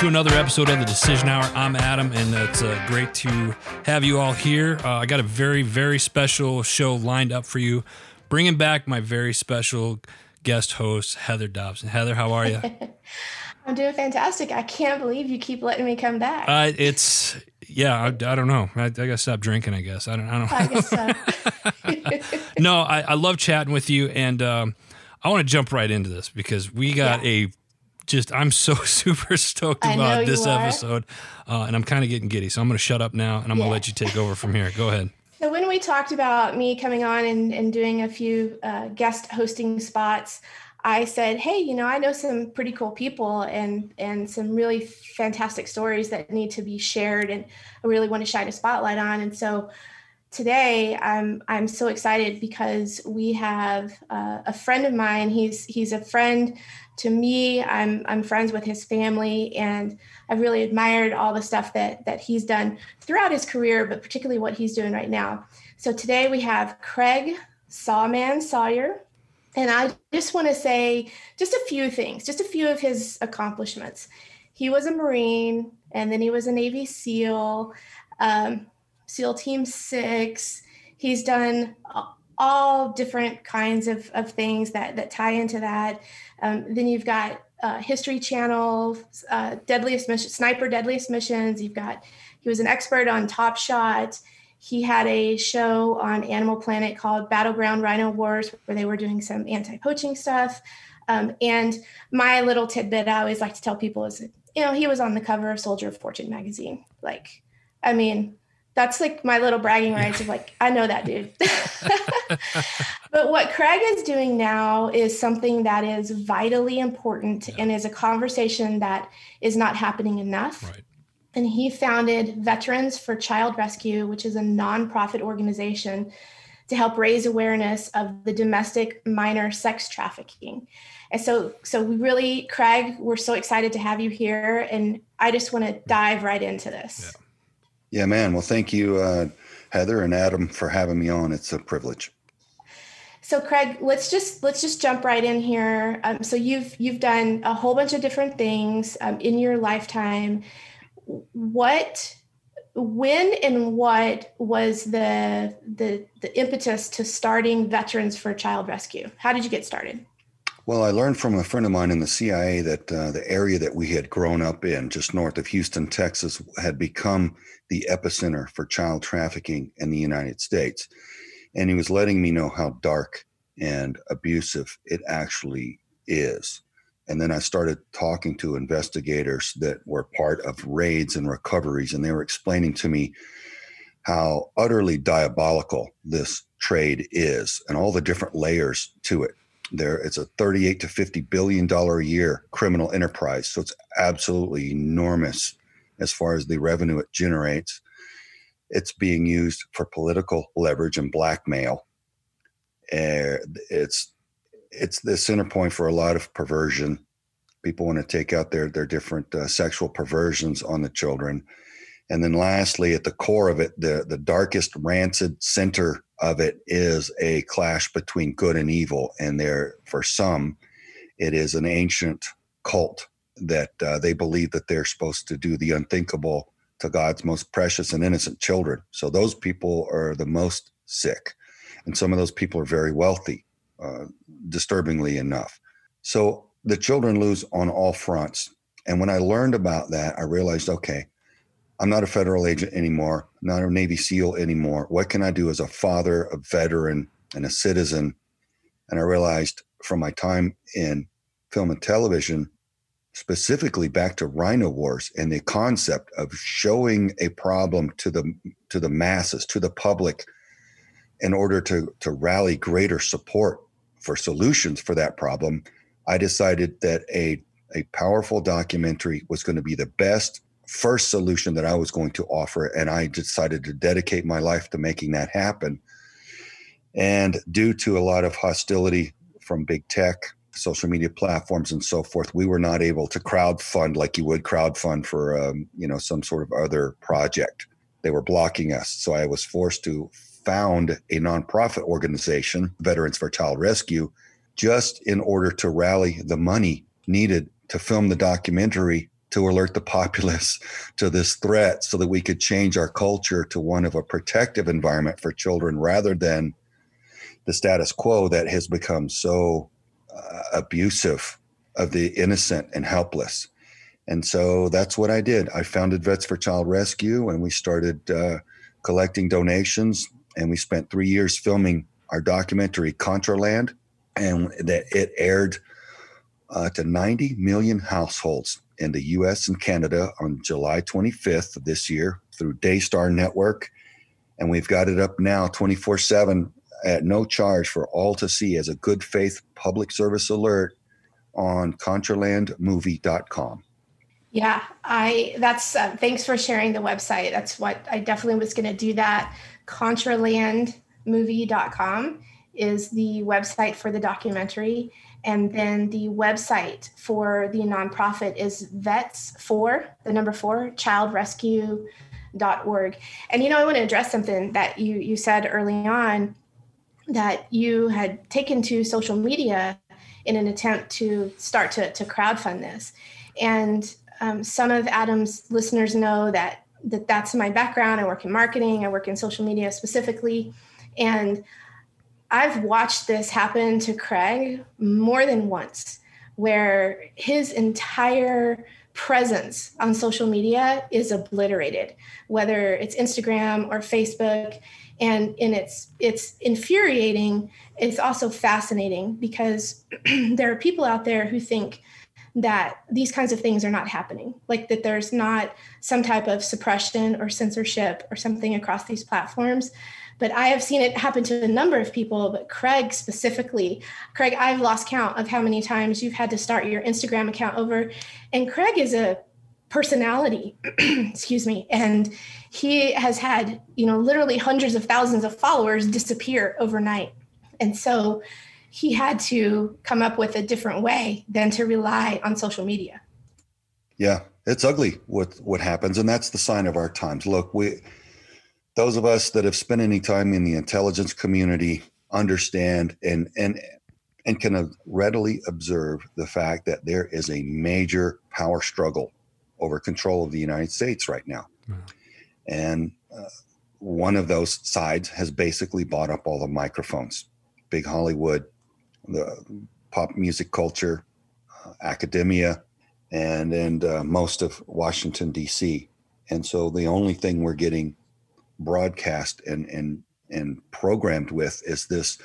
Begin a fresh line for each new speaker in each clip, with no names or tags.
to another episode of the Decision Hour. I'm Adam, and it's uh, great to have you all here. Uh, I got a very, very special show lined up for you, bringing back my very special guest host, Heather Dobson. Heather, how are you?
I'm doing fantastic. I can't believe you keep letting me come back.
Uh, it's yeah, I, I don't know. I, I, gotta stop drinking. I guess I don't. I don't. I guess so. no, I, I love chatting with you, and um, I want to jump right into this because we got yeah. a just. I'm so super stoked about this episode, uh, and I'm kind of getting giddy. So I'm going to shut up now, and I'm yeah. going to let you take over from here. Go ahead.
So when we talked about me coming on and, and doing a few uh, guest hosting spots, I said, "Hey, you know, I know some pretty cool people and and some really fantastic stories that need to be shared, and I really want to shine a spotlight on." And so today, I'm I'm so excited because we have uh, a friend of mine. He's he's a friend to me. I'm I'm friends with his family, and I've really admired all the stuff that that he's done throughout his career, but particularly what he's doing right now. So today we have Craig Sawman Sawyer and I just want to say just a few things, just a few of his accomplishments. He was a Marine, and then he was a Navy SEAL, um, SEAL Team Six. He's done all different kinds of, of things that, that tie into that. Um, then you've got uh, History Channel, uh, Deadliest Mission, Sniper Deadliest Missions. You've got, he was an expert on Top Shot he had a show on Animal Planet called Battleground Rhino Wars, where they were doing some anti poaching stuff. Um, and my little tidbit I always like to tell people is, you know, he was on the cover of Soldier of Fortune magazine. Like, I mean, that's like my little bragging rights of like, I know that dude. but what Craig is doing now is something that is vitally important yeah. and is a conversation that is not happening enough. Right and he founded Veterans for Child Rescue, which is a nonprofit organization to help raise awareness of the domestic minor sex trafficking. And so, so we really, Craig, we're so excited to have you here, and I just want to dive right into this.
Yeah, yeah man. Well, thank you, uh, Heather and Adam, for having me on. It's a privilege.
So, Craig, let's just let's just jump right in here. Um, so, you've you've done a whole bunch of different things um, in your lifetime what when and what was the the the impetus to starting veterans for child rescue how did you get started
well i learned from a friend of mine in the cia that uh, the area that we had grown up in just north of houston texas had become the epicenter for child trafficking in the united states and he was letting me know how dark and abusive it actually is and then I started talking to investigators that were part of raids and recoveries, and they were explaining to me how utterly diabolical this trade is and all the different layers to it. There, it's a 38 to 50 billion dollar a year criminal enterprise, so it's absolutely enormous as far as the revenue it generates. It's being used for political leverage and blackmail. Uh, it's it's the center point for a lot of perversion. People want to take out their their different uh, sexual perversions on the children, and then lastly, at the core of it, the the darkest rancid center of it is a clash between good and evil, and there for some, it is an ancient cult that uh, they believe that they're supposed to do the unthinkable to God's most precious and innocent children. So those people are the most sick, and some of those people are very wealthy uh, disturbingly enough. So the children lose on all fronts. And when I learned about that, I realized, okay, I'm not a federal agent anymore, not a Navy SEAL anymore. What can I do as a father, a veteran, and a citizen? And I realized from my time in film and television, specifically back to Rhino Wars and the concept of showing a problem to the to the masses, to the public, in order to to rally greater support for solutions for that problem, I decided that a, a powerful documentary was going to be the best first solution that I was going to offer. And I decided to dedicate my life to making that happen. And due to a lot of hostility from big tech, social media platforms, and so forth, we were not able to crowd fund like you would crowd fund for um, you know some sort of other project. They were blocking us, so I was forced to found a nonprofit organization, Veterans for Child Rescue, just in order to rally the money needed to film the documentary to alert the populace to this threat so that we could change our culture to one of a protective environment for children rather than the status quo that has become so abusive of the innocent and helpless. And so that's what I did. I founded Vets for Child Rescue and we started uh, collecting donations. And we spent three years filming our documentary, Contraland, and that it aired uh, to 90 million households in the US and Canada on July 25th of this year through Daystar Network. And we've got it up now 24 7 at no charge for all to see as a good faith public service alert on contralandmovie.com.
Yeah, I that's uh, thanks for sharing the website. That's what I definitely was going to do that. Contralandmovie.com is the website for the documentary and then the website for the nonprofit is vets for the number 4 childrescue.org. And you know I want to address something that you you said early on that you had taken to social media in an attempt to start to, to crowdfund this. And um, some of Adam's listeners know that, that that's my background. I work in marketing, I work in social media specifically. And I've watched this happen to Craig more than once, where his entire presence on social media is obliterated, whether it's Instagram or Facebook. And, and it's it's infuriating. It's also fascinating because there are people out there who think that these kinds of things are not happening. Like that there's not some type of suppression or censorship or something across these platforms. But i have seen it happen to a number of people but craig specifically craig i've lost count of how many times you've had to start your instagram account over. And craig is a personality excuse me and he has had you know literally hundreds of thousands of followers disappear overnight and so he had to come up with a different way than to rely on social media.
Yeah, it's ugly what what happens, and that's the sign of our times. Look, we those of us that have spent any time in the intelligence community understand and and and can readily observe the fact that there is a major power struggle over control of the United States right now, and uh, one of those sides has basically bought up all the microphones. Big Hollywood, the pop music culture, uh, academia, and and uh, most of Washington D.C. And so the only thing we're getting broadcast and and and programmed with is this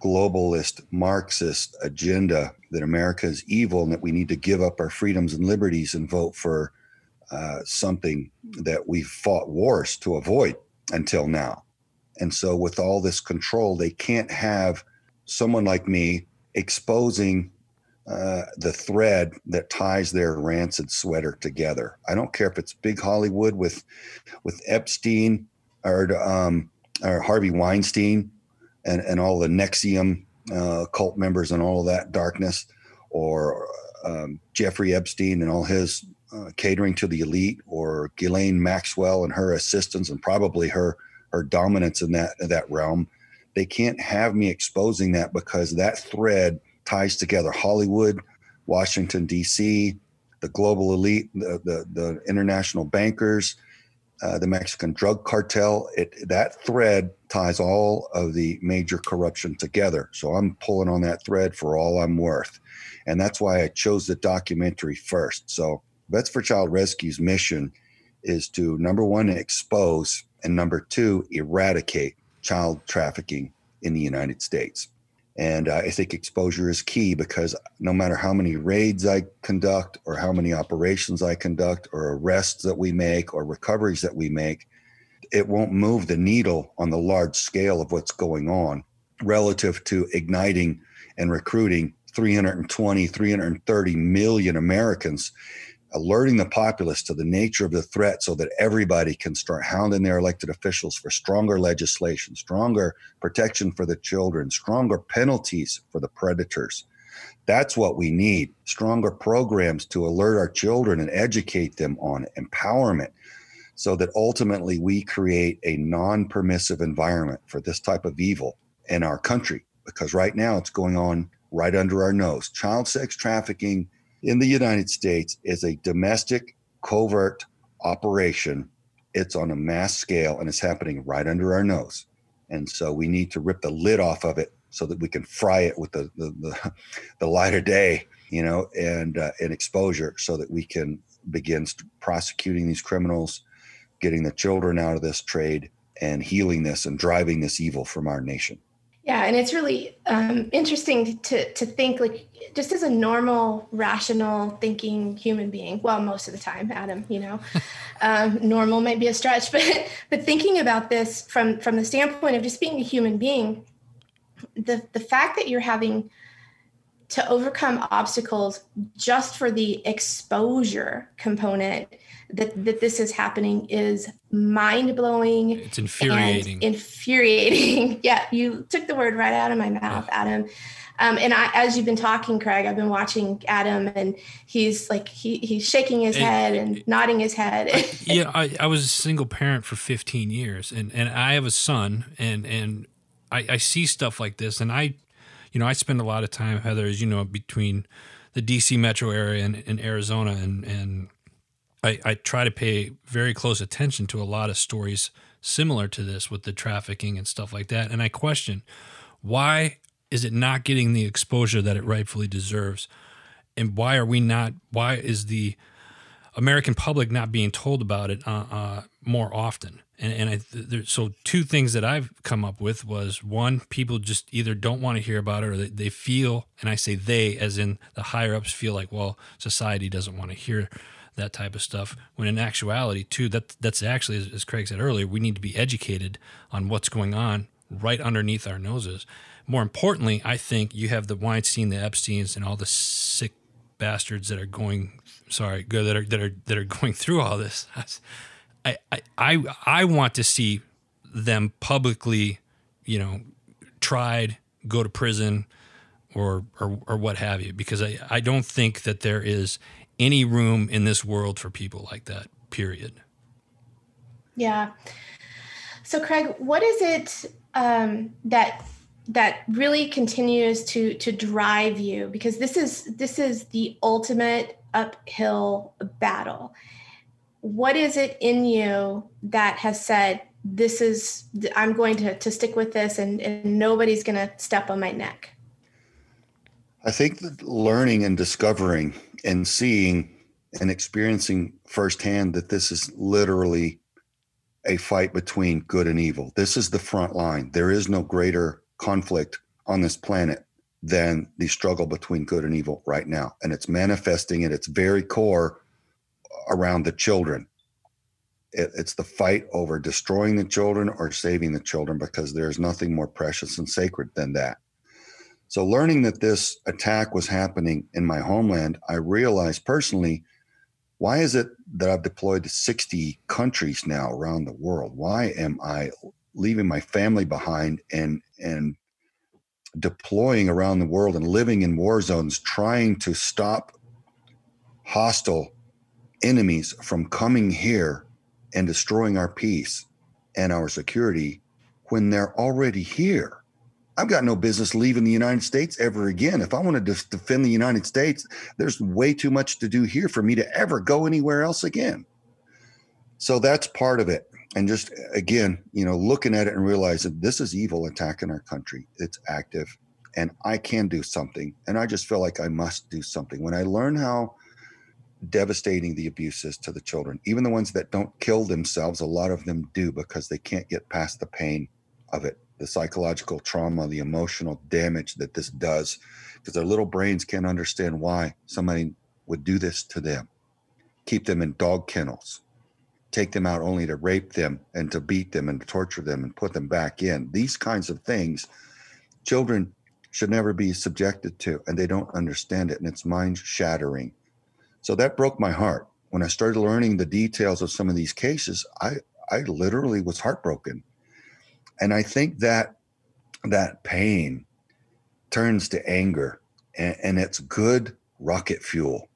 globalist Marxist agenda that America is evil and that we need to give up our freedoms and liberties and vote for uh, something that we fought wars to avoid until now. And so, with all this control, they can't have someone like me exposing uh, the thread that ties their rancid sweater together. I don't care if it's big Hollywood with with Epstein or um, or Harvey Weinstein and and all the NXIVM uh, cult members and all that darkness, or um, Jeffrey Epstein and all his uh, catering to the elite, or Ghislaine Maxwell and her assistants, and probably her her dominance in that that realm they can't have me exposing that because that thread ties together Hollywood, Washington, D.C., the global elite, the, the, the international bankers, uh, the Mexican drug cartel. It, that thread ties all of the major corruption together. So I'm pulling on that thread for all I'm worth. And that's why I chose the documentary first. So Vets for Child Rescue's mission is to number one, expose, and number two, eradicate child trafficking in the United States. And uh, I think exposure is key because no matter how many raids I conduct, or how many operations I conduct, or arrests that we make, or recoveries that we make, it won't move the needle on the large scale of what's going on relative to igniting and recruiting 320, 330 million Americans alerting the populace to the nature of the threat so that everybody can start hounding their elected officials for stronger legislation, stronger protection for the children, stronger penalties for the predators. That's what we need stronger programs to alert our children and educate them on empowerment so that ultimately we create a non permissive environment for this type of evil in our country. Because right now it's going on right under our nose. Child sex trafficking in the United States is a domestic covert operation. It's on a mass scale and it's happening right under our nose. And so we need to rip the lid off of it so that we can fry it with the the, the, the lighter day, you know, and uh, and exposure, so that we can begin prosecuting these criminals, getting the children out of this trade, and healing this and driving this evil from our nation.
Yeah, and it's really um, interesting to to think like just as a normal, rational thinking human being. Well, most of the time, Adam, you know, um, normal might be a stretch, but but thinking about this from from the standpoint of just being a human being, the the fact that you're having to overcome obstacles just for the exposure component that, that this is happening is mind blowing.
It's infuriating.
Infuriating. yeah, you took the word right out of my mouth, yeah. Adam. Um, and I, as you've been talking, Craig, I've been watching Adam, and he's like he he's shaking his it, head and it, nodding his head.
yeah, I, I was a single parent for 15 years, and and I have a son, and and I, I see stuff like this, and I you know, I spend a lot of time, Heather, as you know, between the DC metro area and, and Arizona, and and I, I try to pay very close attention to a lot of stories similar to this with the trafficking and stuff like that. And I question why is it not getting the exposure that it rightfully deserves, and why are we not? Why is the American public not being told about it uh, uh, more often? and and I there, so two things that I've come up with was one people just either don't want to hear about it or they, they feel and I say they as in the higher ups feel like well society doesn't want to hear that type of stuff when in actuality too that that's actually as, as Craig said earlier we need to be educated on what's going on right underneath our noses. More importantly I think you have the Weinstein the Epstein's and all the sick bastards that are going sorry that are that are that are going through all this. I, I, I want to see them publicly, you know, tried, go to prison, or or, or what have you, because I, I don't think that there is any room in this world for people like that. Period.
Yeah. So, Craig, what is it um, that that really continues to to drive you? Because this is this is the ultimate uphill battle what is it in you that has said this is i'm going to, to stick with this and, and nobody's going to step on my neck
i think that learning and discovering and seeing and experiencing firsthand that this is literally a fight between good and evil this is the front line there is no greater conflict on this planet than the struggle between good and evil right now and it's manifesting at its very core around the children. It, it's the fight over destroying the children or saving the children because there's nothing more precious and sacred than that. So, learning that this attack was happening in my homeland, I realized personally why is it that I've deployed to 60 countries now around the world? Why am I leaving my family behind and and deploying around the world and living in war zones trying to stop hostile enemies from coming here and destroying our peace and our security when they're already here. I've got no business leaving the United States ever again. If I want to defend the United States, there's way too much to do here for me to ever go anywhere else again. So that's part of it. And just again, you know, looking at it and realizing this is evil attacking our country. It's active and I can do something. And I just feel like I must do something. When I learn how devastating the abuse is to the children. Even the ones that don't kill themselves, a lot of them do because they can't get past the pain of it, the psychological trauma, the emotional damage that this does, because their little brains can't understand why somebody would do this to them. Keep them in dog kennels, take them out only to rape them and to beat them and to torture them and put them back in. These kinds of things, children should never be subjected to, and they don't understand it, and it's mind shattering so that broke my heart. When I started learning the details of some of these cases, I, I literally was heartbroken. And I think that that pain turns to anger and, and it's good rocket fuel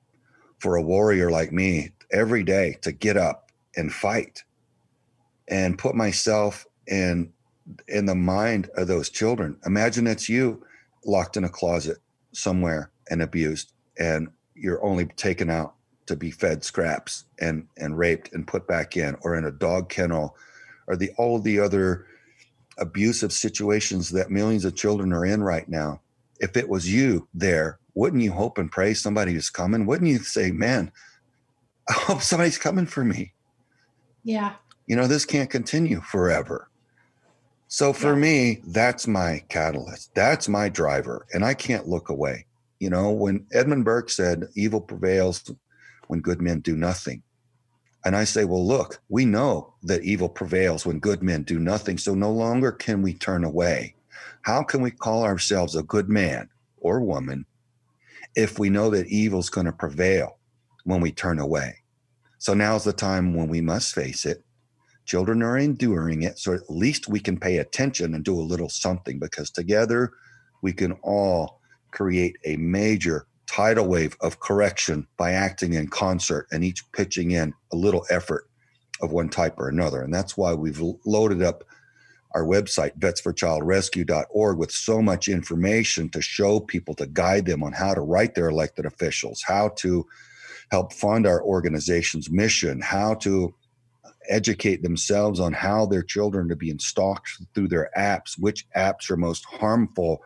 for a warrior like me every day to get up and fight and put myself in in the mind of those children. Imagine it's you locked in a closet somewhere and abused and you're only taken out to be fed scraps and and raped and put back in or in a dog kennel or the all the other abusive situations that millions of children are in right now if it was you there wouldn't you hope and pray somebody is coming? Wouldn't you say man i hope somebody's coming for me.
Yeah.
You know this can't continue forever. So for yeah. me that's my catalyst. That's my driver and i can't look away. You know when edmund burke said evil prevails when good men do nothing. And I say, well, look, we know that evil prevails when good men do nothing. So no longer can we turn away. How can we call ourselves a good man or woman if we know that evil's going to prevail when we turn away? So now's the time when we must face it. Children are enduring it. So at least we can pay attention and do a little something because together we can all create a major tidal wave of correction by acting in concert and each pitching in a little effort of one type or another. And that's why we've loaded up our website, vetsforchildrescue.org, with so much information to show people, to guide them on how to write their elected officials, how to help fund our organization's mission, how to educate themselves on how their children are being stalked through their apps, which apps are most harmful,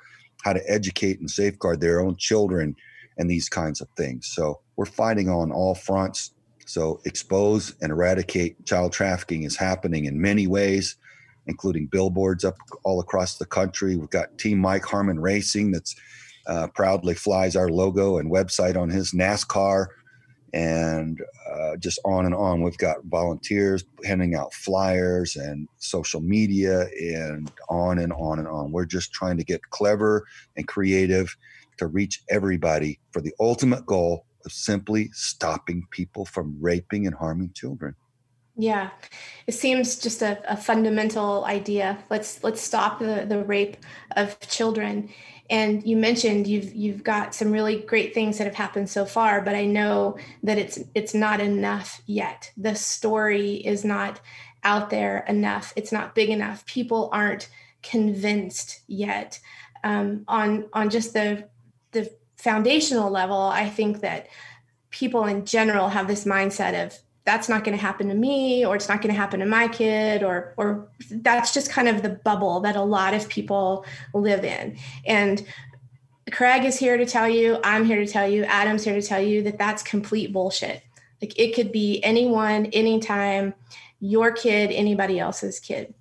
how to educate and safeguard their own children and these kinds of things. So we're fighting on all fronts. So expose and eradicate child trafficking is happening in many ways, including billboards up all across the country. We've got Team Mike Harmon Racing that's uh, proudly flies our logo and website on his NASCAR, and uh, just on and on. We've got volunteers handing out flyers and social media, and on and on and on. We're just trying to get clever and creative to reach everybody for the ultimate goal of simply stopping people from raping and harming children.
Yeah, it seems just a, a fundamental idea. Let's let's stop the, the rape of children. And you mentioned you've you've got some really great things that have happened so far, but I know that it's it's not enough yet. The story is not out there enough. It's not big enough. People aren't convinced yet um, on on just the the foundational level, I think that people in general have this mindset of that's not going to happen to me or it's not going to happen to my kid or or that's just kind of the bubble that a lot of people live in. And craig is here to tell you i'm here to tell you adam's here to tell you that that's complete bullshit. Like it could be anyone anytime your kid anybody else's kid.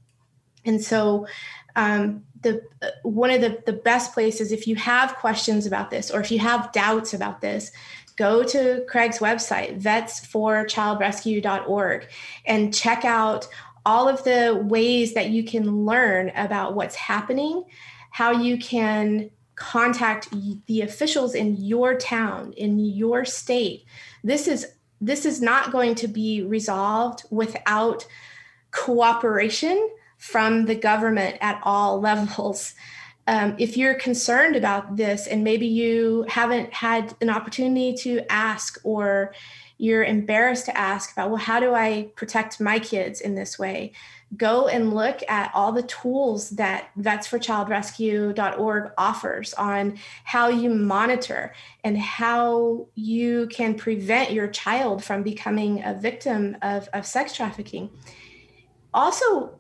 And so um, the uh, one of the, the best places if you have questions about this or if you have doubts about this go to craig's website vetsforchildrescue.org and check out all of the ways that you can learn about what's happening how you can contact the officials in your town in your state. This is this is not going to be resolved without cooperation from the government at all levels. Um, if you're concerned about this and maybe you haven't had an opportunity to ask or you're embarrassed to ask about, well, how do I protect my kids in this way? Go and look at all the tools that vetsforchildrescue.org offers on how you monitor and how you can prevent your child from becoming a victim of, of sex trafficking. Also,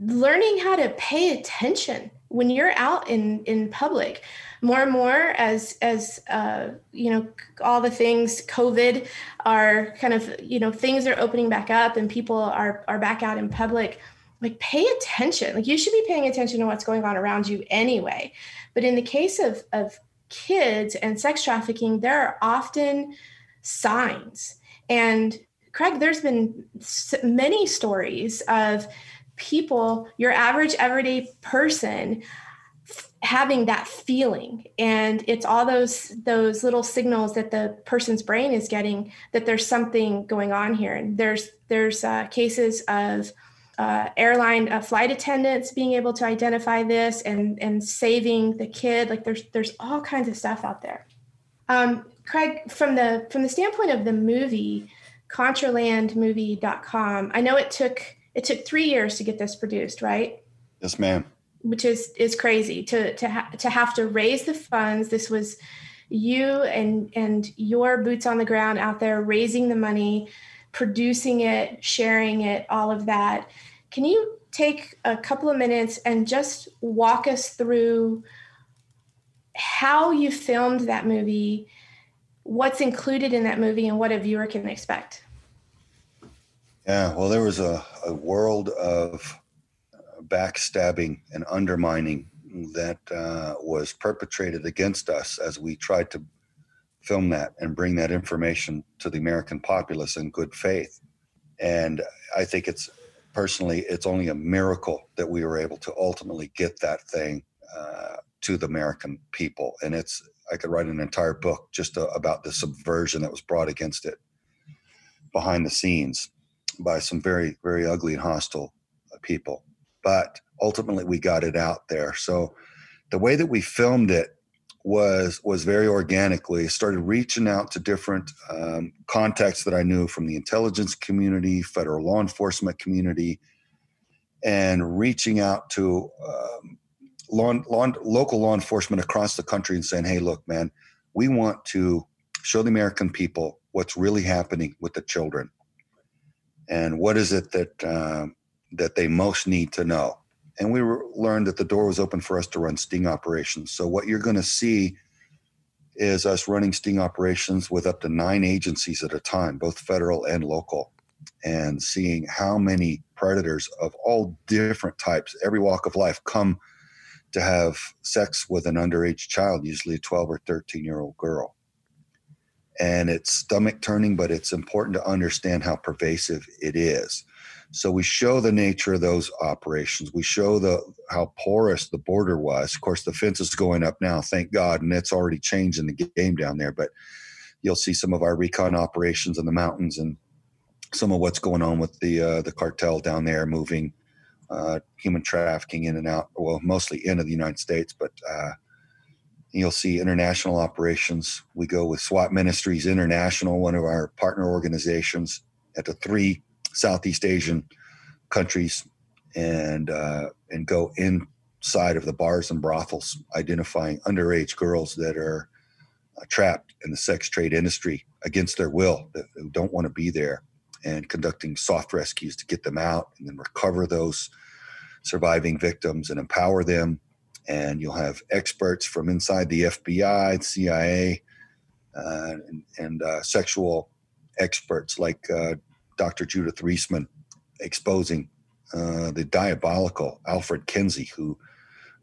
learning how to pay attention when you're out in in public. More and more as as uh, you know all the things covid are kind of you know things are opening back up and people are are back out in public like pay attention. Like you should be paying attention to what's going on around you anyway. But in the case of of kids and sex trafficking there are often signs. And craig there's been many stories of people, your average everyday person having that feeling. And it's all those those little signals that the person's brain is getting that there's something going on here. And there's there's uh, cases of uh, airline uh, flight attendants being able to identify this and and saving the kid. Like there's there's all kinds of stuff out there. Um, craig from the from the standpoint of the movie contralandmovie.com i know it took it took three years to get this produced, right?
Yes, ma'am.
Which is is crazy to to ha- to have to raise the funds. This was you and and your boots on the ground out there raising the money, producing it, sharing it, all of that. Can you take a couple of minutes and just walk us through how you filmed that movie, what's included in that movie, and what a viewer can expect?
Yeah, well, there was a, a world of backstabbing and undermining that uh, was perpetrated against us as we tried to film that and bring that information to the American populace in good faith. And I think it's personally, it's only a miracle that we were able to ultimately get that thing uh, to the American people. And it's, I could write an entire book just uh, about the subversion that was brought against it behind the scenes by some very, very ugly and hostile people. But ultimately, we got it out there. So the way that we filmed it was was very organically started reaching out to different um, contacts that I knew from the intelligence community, federal law enforcement community, and reaching out to um, law, law, local law enforcement across the country and saying, "Hey, look, man, we want to show the American people what's really happening with the children, and what is it that uh, that they most need to know." and we learned that the door was open for us to run sting operations. So what you're going to see is us running sting operations with up to nine agencies at a time, both federal and local, and seeing how many predators of all different types, every walk of life, come to have sex with an underage child, usually a 12 or 13 year old girl. And it's stomach turning, but it's important to understand how pervasive it is. So we show the nature of those operations. We show the how porous the border was. Of course, the fence is going up now, thank God, and it's already changing the game down there. But you'll see some of our recon operations in the mountains and some of what's going on with the uh, the cartel down there, moving uh, human trafficking in and out. Well, mostly into the United States, but uh, you'll see international operations. We go with SWAT Ministries International, one of our partner organizations, at the three Southeast Asian countries and uh, and go inside of the bars and brothels, identifying underage girls that are uh, trapped in the sex trade industry against their will, that don't want to be there, and conducting soft rescues to get them out and then recover those surviving victims and empower them. And you'll have experts from inside the FBI, CIA, uh, and, and uh, sexual experts like uh, Dr. Judith Reisman exposing uh, the diabolical Alfred Kinsey, who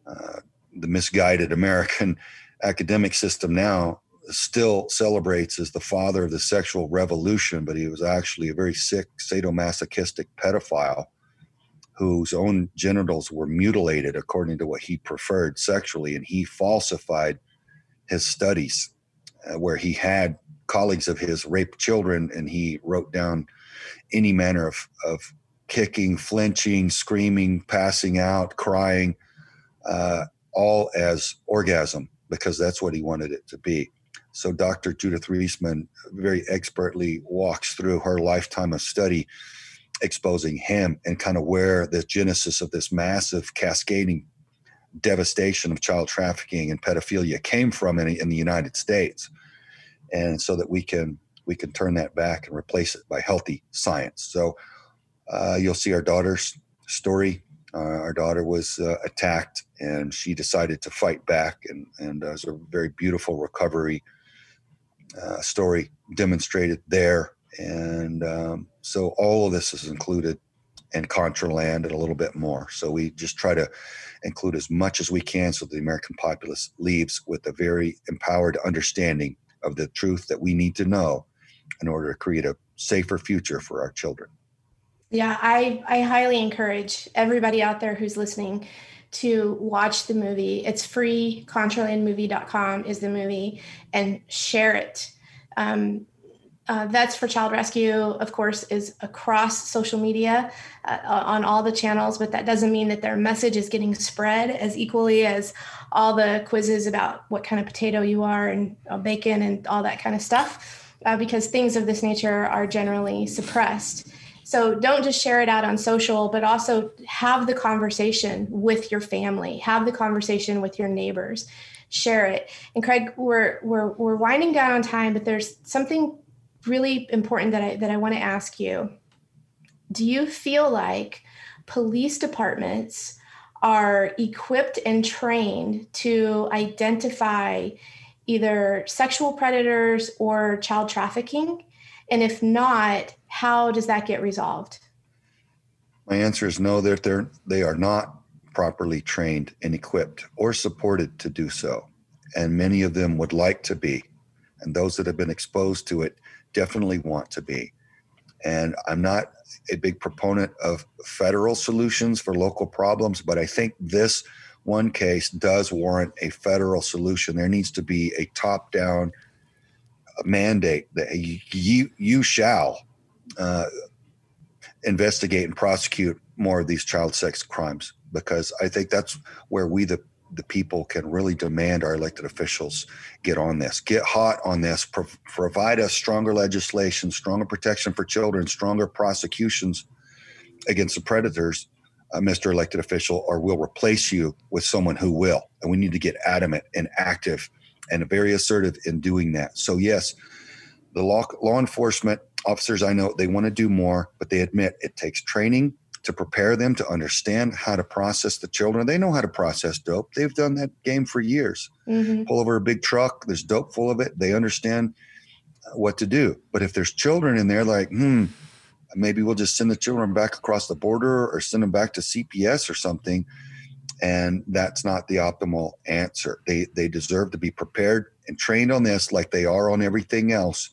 uh, the misguided American academic system now still celebrates as the father of the sexual revolution, but he was actually a very sick, sadomasochistic pedophile whose own genitals were mutilated according to what he preferred sexually, and he falsified his studies uh, where he had colleagues of his rape children, and he wrote down any manner of, of kicking, flinching, screaming, passing out, crying, uh, all as orgasm because that's what he wanted it to be. So Dr. Judith Reisman very expertly walks through her lifetime of study, exposing him and kind of where the genesis of this massive cascading devastation of child trafficking and pedophilia came from in, in the United States. And so that we can we can turn that back and replace it by healthy science. So uh, you'll see our daughter's story. Uh, our daughter was uh, attacked and she decided to fight back, and, and there's a very beautiful recovery uh, story demonstrated there. And um, so all of this is included in Contraland and a little bit more. So we just try to include as much as we can so the American populace leaves with a very empowered understanding of the truth that we need to know in order to create a safer future for our children.
Yeah, I, I highly encourage everybody out there who's listening to watch the movie. It's free. Contralandmovie.com is the movie and share it. Um, uh, Vets for Child Rescue, of course, is across social media uh, on all the channels, but that doesn't mean that their message is getting spread as equally as all the quizzes about what kind of potato you are and uh, bacon and all that kind of stuff uh, because things of this nature are generally suppressed. So don't just share it out on social, but also have the conversation with your family, have the conversation with your neighbors. share it. And Craig, we're we're we're winding down on time, but there's something really important that I that I want to ask you. Do you feel like police departments are equipped and trained to identify either sexual predators or child trafficking? And if not, how does that get resolved?
My answer is no, that they're, they are not properly trained and equipped or supported to do so. And many of them would like to be. And those that have been exposed to it definitely want to be. And I'm not a big proponent of federal solutions for local problems, but I think this one case does warrant a federal solution. There needs to be a top down mandate that you, you shall uh, investigate and prosecute more of these child sex crimes because I think that's where we, the the people can really demand our elected officials get on this, get hot on this, pro- provide us stronger legislation, stronger protection for children, stronger prosecutions against the predators, uh, Mr. Elected Official, or we'll replace you with someone who will. And we need to get adamant and active and very assertive in doing that. So, yes, the law, law enforcement officers I know they want to do more, but they admit it takes training, to prepare them to understand how to process the children. They know how to process dope. They've done that game for years. Mm-hmm. Pull over a big truck, there's dope full of it. They understand what to do. But if there's children in there, like, hmm, maybe we'll just send the children back across the border or send them back to CPS or something. And that's not the optimal answer. They they deserve to be prepared and trained on this like they are on everything else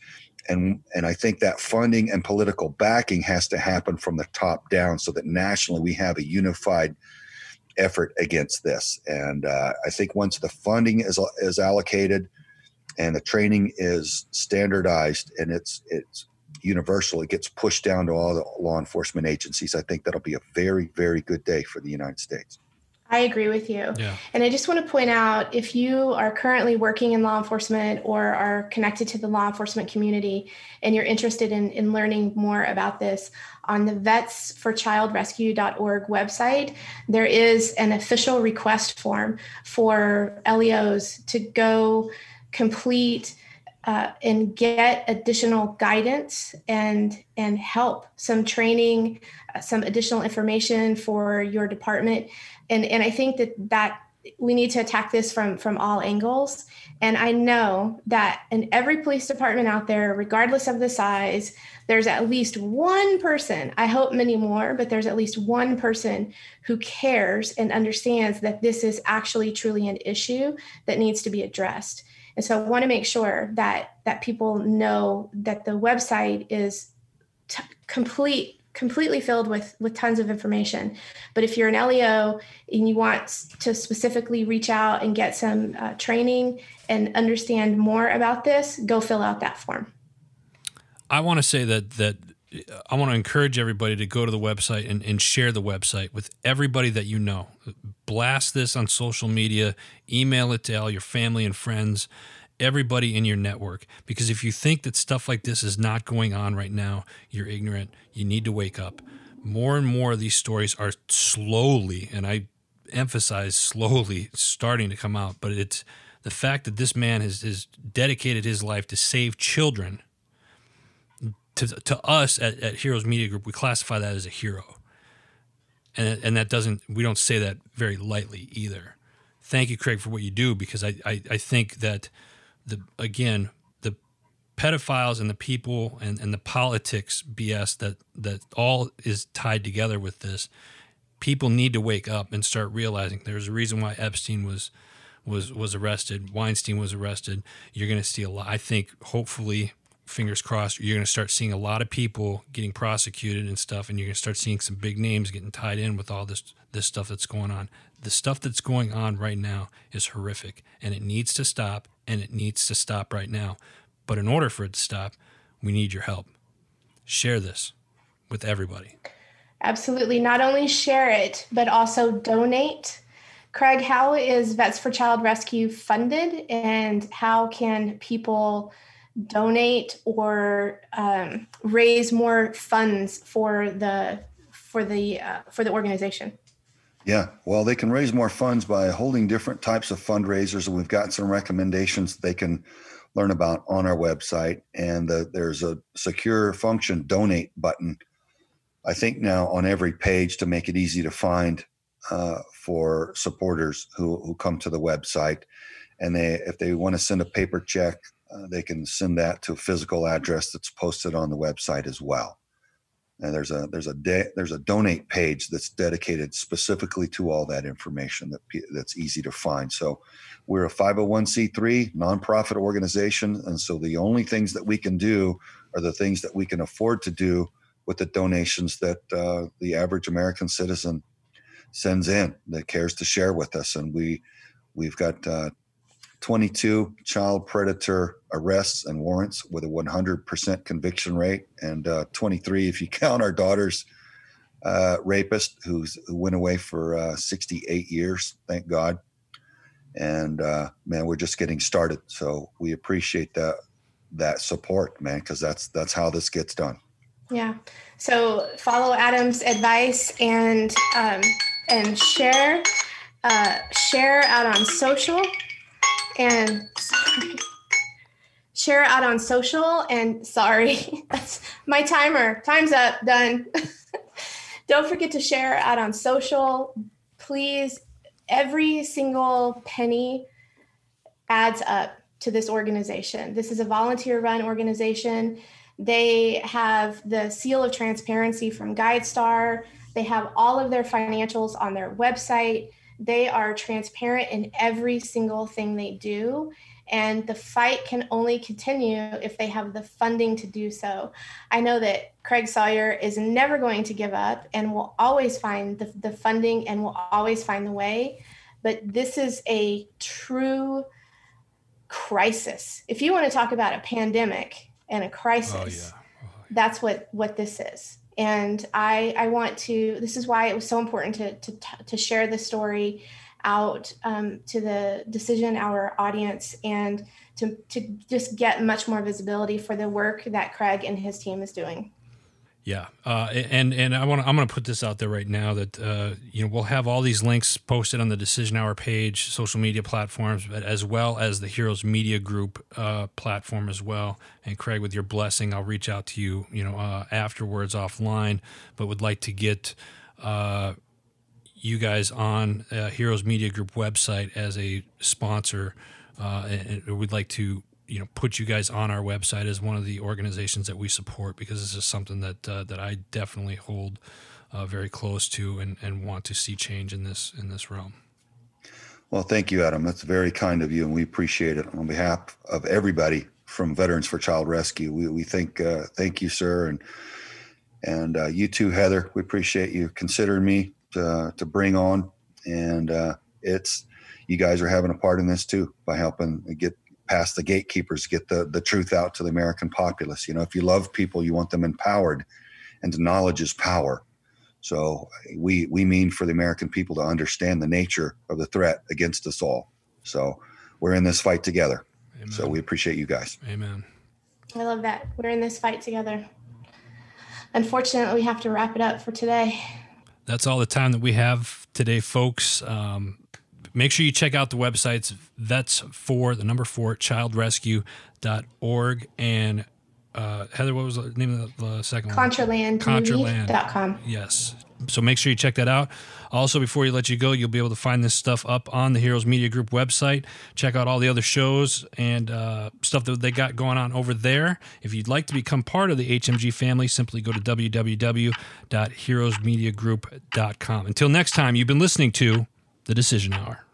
and and I think that funding and political backing has to happen from the top down, so that nationally we have a unified effort against this. And uh, I think once the funding is is allocated and the training is standardized and it's it's universal, it gets pushed down to all the law enforcement agencies. I think that'll be a very very good day for the United States.
I agree with you. Yeah. And I just want to point out if you are currently working in law enforcement or are connected to the law enforcement community and you're interested in, in learning more about this, on the vetsforchildrescue.org website, there is an official request form for LEOs to go complete uh, and get additional guidance and and help some training uh, some additional information for your department and and i think that that we need to attack this from from all angles. And i know that in every police department out there regardless of the size there's at least one person i hope many more but there's at least one person who cares and understands that this is actually truly an issue that needs to be addressed. And so I want to make sure that that people know that the website is t- complete completely filled with with tons of information. But if you're an LEO and you want to specifically reach out and get some uh, training and understand more about this, go fill out that form.
I want to say that that I want to encourage everybody to go to the website and, and share the website with everybody that you know. Blast this on social media, email it to all your family and friends, everybody in your network. Because if you think that stuff like this is not going on right now, you're ignorant. You need to wake up. More and more of these stories are slowly, and I emphasize slowly, starting to come out. But it's the fact that this man has, has dedicated his life to save children to, to us at, at Heroes Media Group, we classify that as a hero. And, and that doesn't, we don't say that very lightly either. Thank you, Craig, for what you do, because I, I, I think that the, again, the pedophiles and the people and, and the politics BS that, that all is tied together with this, people need to wake up and start realizing there's a reason why Epstein was, was, was arrested. Weinstein was arrested. You're going to see a lot. I think hopefully fingers crossed, you're going to start seeing a lot of people getting prosecuted and stuff, and you're going to start seeing some big names getting tied in with all this this stuff that's going on. The stuff that's going on right now is horrific, and it needs to stop, and it needs to stop right now. But in order for it to stop, we need your help. Share this with everybody.
Absolutely. Not only share it, but also donate. Craig, how is Vets for Child Rescue funded, and how can people? Donate or um, raise more funds for the for the uh, for the organization
Yeah, well, they can raise more funds by holding different types of fundraisers, and we've got some recommendations they can learn about on our website. And the, there's a secure function donate button, I think now on every page to make it easy to find uh, for supporters who, who come to the website. And they, if they want to send a paper check, uh, they can send that to a physical address that's posted on the website as well. And there's a there's a de- there's a donate page that's dedicated specifically to all that information that that's easy to find. So we're a 501c3 nonprofit organization, and so the only things that we can do are the things that we can afford to do with the donations that uh, the average American citizen sends in that cares to share with us. And we we've got uh, 22 child predator arrests and warrants with a 100% conviction rate, and uh, 23 if you count our daughter's uh, rapist who went away for uh, 68 years, thank God. And uh, man, we're just getting started. So we appreciate that that support, man, because that's that's how this gets done.
Yeah. So follow Adam's advice and um, and share uh, share out on social and share it out on social. And sorry, that's my timer. Time's up. Done. Don't forget to share out on social. Please, every single penny adds up to this organization. This is a volunteer run organization. They have the seal of transparency from GuideStar. They have all of their financials on their website. They are transparent in every single thing they do. And the fight can only continue if they have the funding to do so. I know that Craig Sawyer is never going to give up and will always find the, the funding and will always find the way. But this is a true crisis. If you want to talk about a pandemic and a crisis, oh, yeah. oh, yeah. that's what, what this is and I, I want to this is why it was so important to, to, to share the story out um, to the Decision Hour audience and to, to just get much more visibility for the work that craig and his team is doing
yeah, uh, and and I want I'm going to put this out there right now that uh, you know we'll have all these links posted on the Decision Hour page, social media platforms, but as well as the Heroes Media Group uh, platform as well. And Craig, with your blessing, I'll reach out to you, you know, uh, afterwards offline, but would like to get uh, you guys on uh, Heroes Media Group website as a sponsor. and we'd like to you know put you guys on our website as one of the organizations that we support because this is something that uh, that I definitely hold uh, very close to and, and want to see change in this in this realm.
Well, thank you, Adam. That's very kind of you, and we appreciate it on behalf of everybody from Veterans for Child Rescue. We we think uh, thank you, sir, and and uh, you too, Heather. We appreciate you considering me to to bring on, and uh, it's you guys are having a part in this too by helping get past the gatekeepers, get the the truth out to the American populace. You know, if you love people, you want them empowered, and knowledge is power. So we we mean for the American people to understand the nature of the threat against us all. So we're in this fight together. Amen. So we appreciate you guys.
Amen.
I love that. We're in this fight together. Unfortunately, we have to wrap it up for today.
That's all the time that we have today, folks. Um, make sure you check out the websites That's for the number four childrescue.org and uh, Heather, what was the name of the, the second
Contraland
one? Contraland.com. Yes. So make sure you check that out. Also, before you let you go, you'll be able to find this stuff up on the Heroes Media Group website. Check out all the other shows and uh, stuff that they got going on over there. If you'd like to become part of the HMG family, simply go to www.heroesmediagroup.com. Until next time, you've been listening to The Decision Hour.